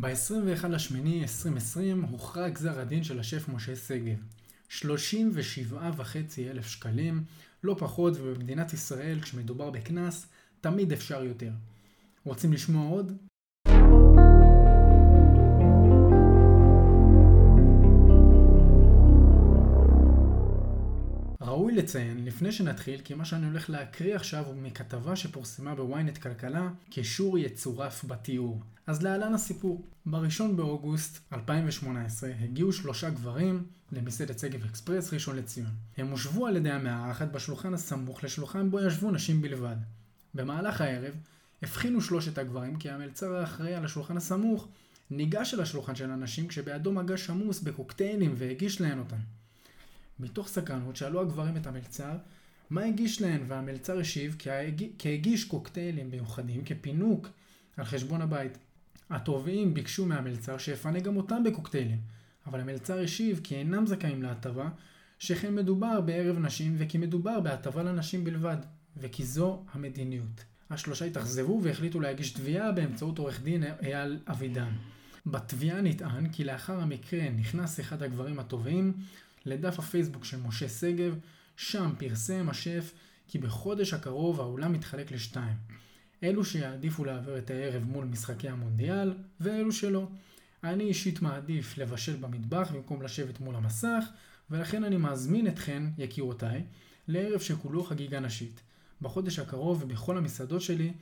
ב-21 לשמיני 2020 הוכרע גזר הדין של השף משה שגב. 37.5 אלף שקלים, לא פחות, ובמדינת ישראל כשמדובר בקנס, תמיד אפשר יותר. רוצים לשמוע עוד? לציין, לפני שנתחיל, כי מה שאני הולך להקריא עכשיו הוא מכתבה שפורסמה בוויינט כלכלה, קישור יצורף בתיאור. אז להלן הסיפור. ב-1 באוגוסט 2018 הגיעו שלושה גברים למסעדת שגב אקספרס ראשון לציון. הם הושבו על ידי המארחת בשולחן הסמוך לשולחן בו ישבו נשים בלבד. במהלך הערב הבחינו שלושת הגברים כי המלצר האחראי על השולחן הסמוך ניגש אל השולחן של הנשים כשבידו מגש עמוס בקוקטיילים והגיש להן אותן. מתוך סקרנות שאלו הגברים את המלצר מה הגיש להן והמלצר השיב כי הגיש קוקטיילים מיוחדים כפינוק על חשבון הבית. התובעים ביקשו מהמלצר שיפנה גם אותם בקוקטיילים, אבל המלצר השיב כי אינם זכאים להטבה, שכן מדובר בערב נשים וכי מדובר בהטבה לנשים בלבד, וכי זו המדיניות. השלושה התאכזבו והחליטו להגיש תביעה באמצעות עורך דין אייל אבידן. בתביעה נטען כי לאחר המקרה נכנס אחד הגברים הטובים לדף הפייסבוק של משה שגב, שם פרסם השף כי בחודש הקרוב האולם מתחלק לשתיים. אלו שיעדיפו להעביר את הערב מול משחקי המונדיאל, ואלו שלא. אני אישית מעדיף לבשל במטבח במקום לשבת מול המסך, ולכן אני מזמין אתכן, יקירותיי, לערב שכולו חגיגה נשית. בחודש הקרוב ובכל המסעדות שלי,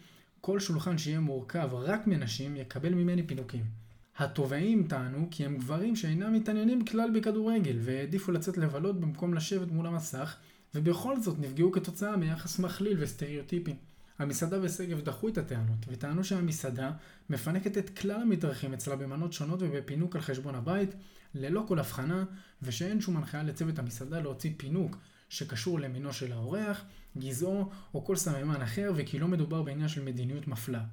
כל שולחן שיהיה מורכב רק מנשים יקבל ממני פינוקים. התובעים טענו כי הם גברים שאינם מתעניינים כלל בכדורגל והעדיפו לצאת לבלות במקום לשבת מול המסך ובכל זאת נפגעו כתוצאה מיחס מכליל וסטריאוטיפי. המסעדה ושגב דחו את הטענות וטענו שהמסעדה מפנקת את כלל המתארחים אצלה במנות שונות ובפינוק על חשבון הבית ללא כל הבחנה ושאין שום הנחיה לצוות המסעדה להוציא פינוק שקשור למינו של האורח, גזעו או כל סממן אחר וכי לא מדובר בעניין של מדיניות מפלה.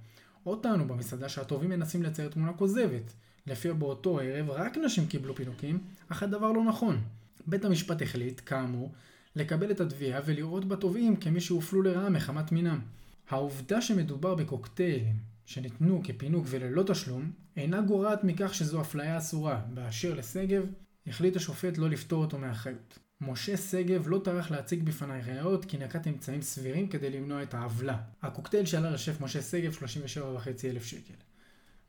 טענו במסעדה שהטובים מנסים לצייר תמונה כוזבת, לפיה באותו ערב רק נשים קיבלו פינוקים, אך הדבר לא נכון. בית המשפט החליט, כאמור, לקבל את התביעה ולראות בתובעים כמי שהופלו לרעה מחמת מינם. העובדה שמדובר בקוקטיילים שניתנו כפינוק וללא תשלום, אינה גורעת מכך שזו אפליה אסורה, באשר לשגב, החליט השופט לא לפטור אותו מאחריות. משה שגב לא טרח להציג בפניי ראיות כי נקט אמצעים סבירים כדי למנוע את העוולה. הקוקטייל שעלה לשף משה שגב 37.5 אלף שקל.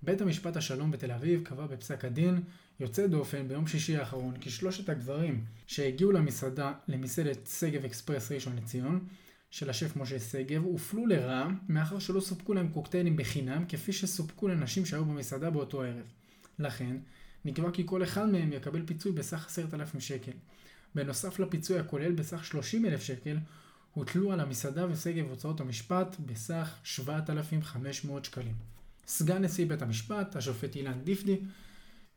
בית המשפט השלום בתל אביב קבע בפסק הדין יוצא דופן ביום שישי האחרון כי שלושת הגברים שהגיעו למסעדה, למסעדת שגב אקספרס ראשון לציון של השף משה שגב הופלו לרעה מאחר שלא סופקו להם קוקטיילים בחינם כפי שסופקו לנשים שהיו במסעדה באותו ערב. לכן, נקבע כי כל אחד מהם יקבל פיצוי בסך עשרת אלפים שקל. בנוסף לפיצוי הכולל בסך 30 אלף שקל, הוטלו על המסעדה ושגב הוצאות המשפט בסך 7,500 שקלים. סגן נשיא בית המשפט, השופט אילן דיפדי,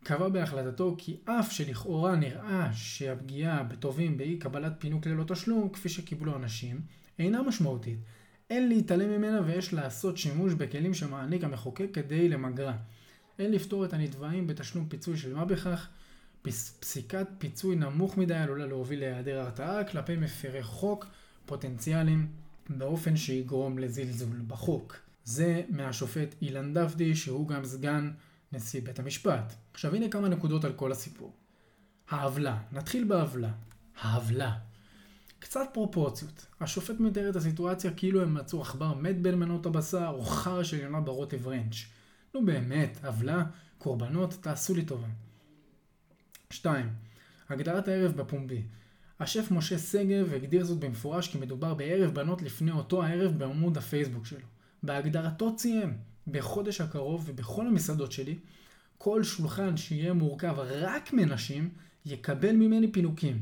קבע בהחלטתו כי אף שלכאורה נראה שהפגיעה בטובים באי קבלת פינוק ללא תשלום, כפי שקיבלו אנשים, אינה משמעותית. אין להתעלם ממנה ויש לעשות שימוש בכלים שמעניק המחוקק כדי למגרה. אין לפתור את הנתבעים בתשלום פיצוי של מה בכך, פסיקת פיצוי נמוך מדי עלולה להוביל להיעדר הרתעה כלפי מפרי חוק פוטנציאליים באופן שיגרום לזלזול בחוק. זה מהשופט אילן דפדי שהוא גם סגן נשיא בית המשפט. עכשיו הנה כמה נקודות על כל הסיפור. העוולה, נתחיל בעוולה. העוולה. קצת פרופורציות. השופט מתאר את הסיטואציה כאילו הם מצאו עכבר מת בין מנות הבשר או חרא של יונה ברוטב רנץ'. נו באמת, עוולה, קורבנות, תעשו לי טובה. 2. הגדרת הערב בפומבי השף משה שגב הגדיר זאת במפורש כי מדובר בערב בנות לפני אותו הערב בעמוד הפייסבוק שלו. בהגדרתו ציים, בחודש הקרוב ובכל המסעדות שלי, כל שולחן שיהיה מורכב רק מנשים יקבל ממני פינוקים.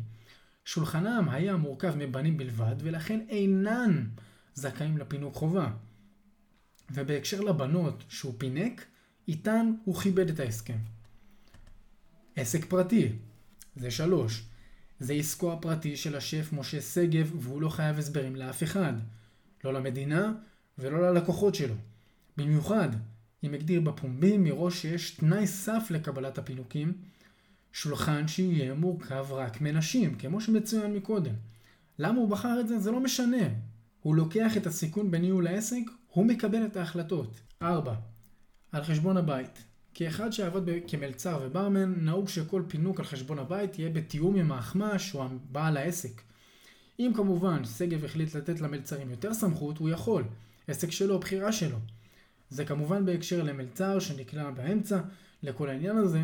שולחנם היה מורכב מבנים בלבד ולכן אינן זכאים לפינוק חובה. ובהקשר לבנות שהוא פינק, איתן הוא כיבד את ההסכם. עסק פרטי, זה שלוש. זה עסקו הפרטי של השף משה שגב והוא לא חייב הסברים לאף אחד. לא למדינה ולא ללקוחות שלו. במיוחד אם הגדיר בפומבי מראש שיש תנאי סף לקבלת הפינוקים, שולחן שיהיה מורכב רק מנשים, כמו שמצוין מקודם. למה הוא בחר את זה? זה לא משנה. הוא לוקח את הסיכון בניהול העסק, הוא מקבל את ההחלטות. 4. על חשבון הבית. כאחד שעבד כמלצר וברמן, נהוג שכל פינוק על חשבון הבית יהיה בתיאום עם האחמ"ש או בעל העסק. אם כמובן שגב החליט לתת למלצרים יותר סמכות, הוא יכול. עסק שלו, בחירה שלו. זה כמובן בהקשר למלצר שנקלע באמצע לכל העניין הזה,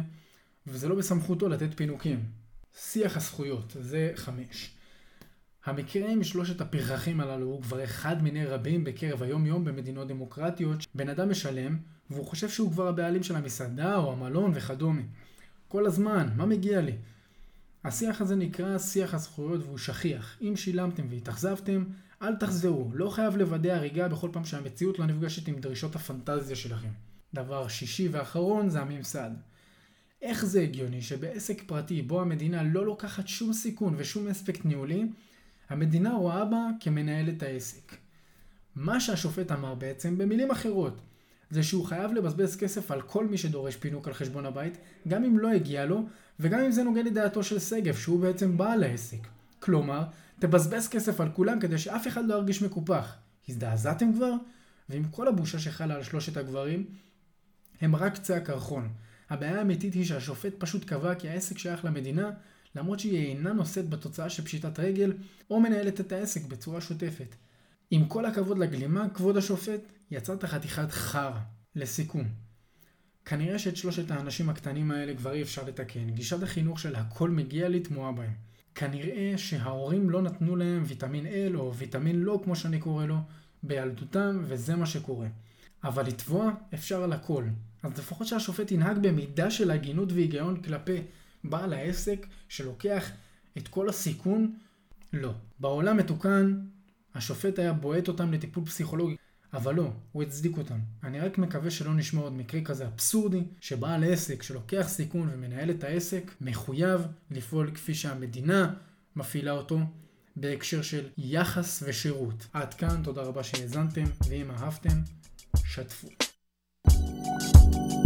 וזה לא בסמכותו לתת פינוקים. שיח הזכויות, זה חמש. המקרה עם שלושת הפרחחים הללו הוא כבר אחד מיני רבים בקרב היום יום במדינות דמוקרטיות. בן אדם משלם, והוא חושב שהוא כבר הבעלים של המסעדה או המלון וכדומה. כל הזמן, מה מגיע לי? השיח הזה נקרא שיח הזכויות והוא שכיח. אם שילמתם והתאכזבתם, אל תחזרו. לא חייב לוודא הריגה בכל פעם שהמציאות לא נפגשת עם דרישות הפנטזיה שלכם. דבר שישי ואחרון זה הממסד. איך זה הגיוני שבעסק פרטי בו המדינה לא לוקחת שום סיכון ושום אספקט ניהולי, המדינה רואה בה כמנהלת העסק. מה שהשופט אמר בעצם, במילים אחרות, זה שהוא חייב לבזבז כסף על כל מי שדורש פינוק על חשבון הבית, גם אם לא הגיע לו, וגם אם זה נוגד לדעתו של שגב, שהוא בעצם בעל העסק. כלומר, תבזבז כסף על כולם כדי שאף אחד לא ירגיש מקופח. הזדעזעתם כבר? ועם כל הבושה שחלה על שלושת הגברים, הם רק קצה הקרחון. הבעיה האמיתית היא שהשופט פשוט קבע כי העסק שייך למדינה, למרות שהיא אינה נושאת בתוצאה של פשיטת רגל, או מנהלת את העסק בצורה שוטפת. עם כל הכבוד לגלימה, כבוד השופט, יצרת חתיכת חרא. לסיכום, כנראה שאת שלושת האנשים הקטנים האלה כבר אי אפשר לתקן. גישת החינוך של הכל מגיע לי תמוהה בהם. כנראה שההורים לא נתנו להם ויטמין L או ויטמין לא כמו שאני קורא לו בילדותם וזה מה שקורה. אבל לתבוע אפשר על הכל. אז לפחות שהשופט ינהג במידה של הגינות והיגיון כלפי בעל העסק שלוקח את כל הסיכון? לא. בעולם מתוקן, השופט היה בועט אותם לטיפול פסיכולוגי, אבל לא, הוא הצדיק אותם. אני רק מקווה שלא נשמע עוד מקרה כזה אבסורדי, שבעל עסק שלוקח סיכון ומנהל את העסק, מחויב לפעול כפי שהמדינה מפעילה אותו, בהקשר של יחס ושירות. עד כאן, תודה רבה שהאזנתם, ואם אהבתם, שתפו. thank you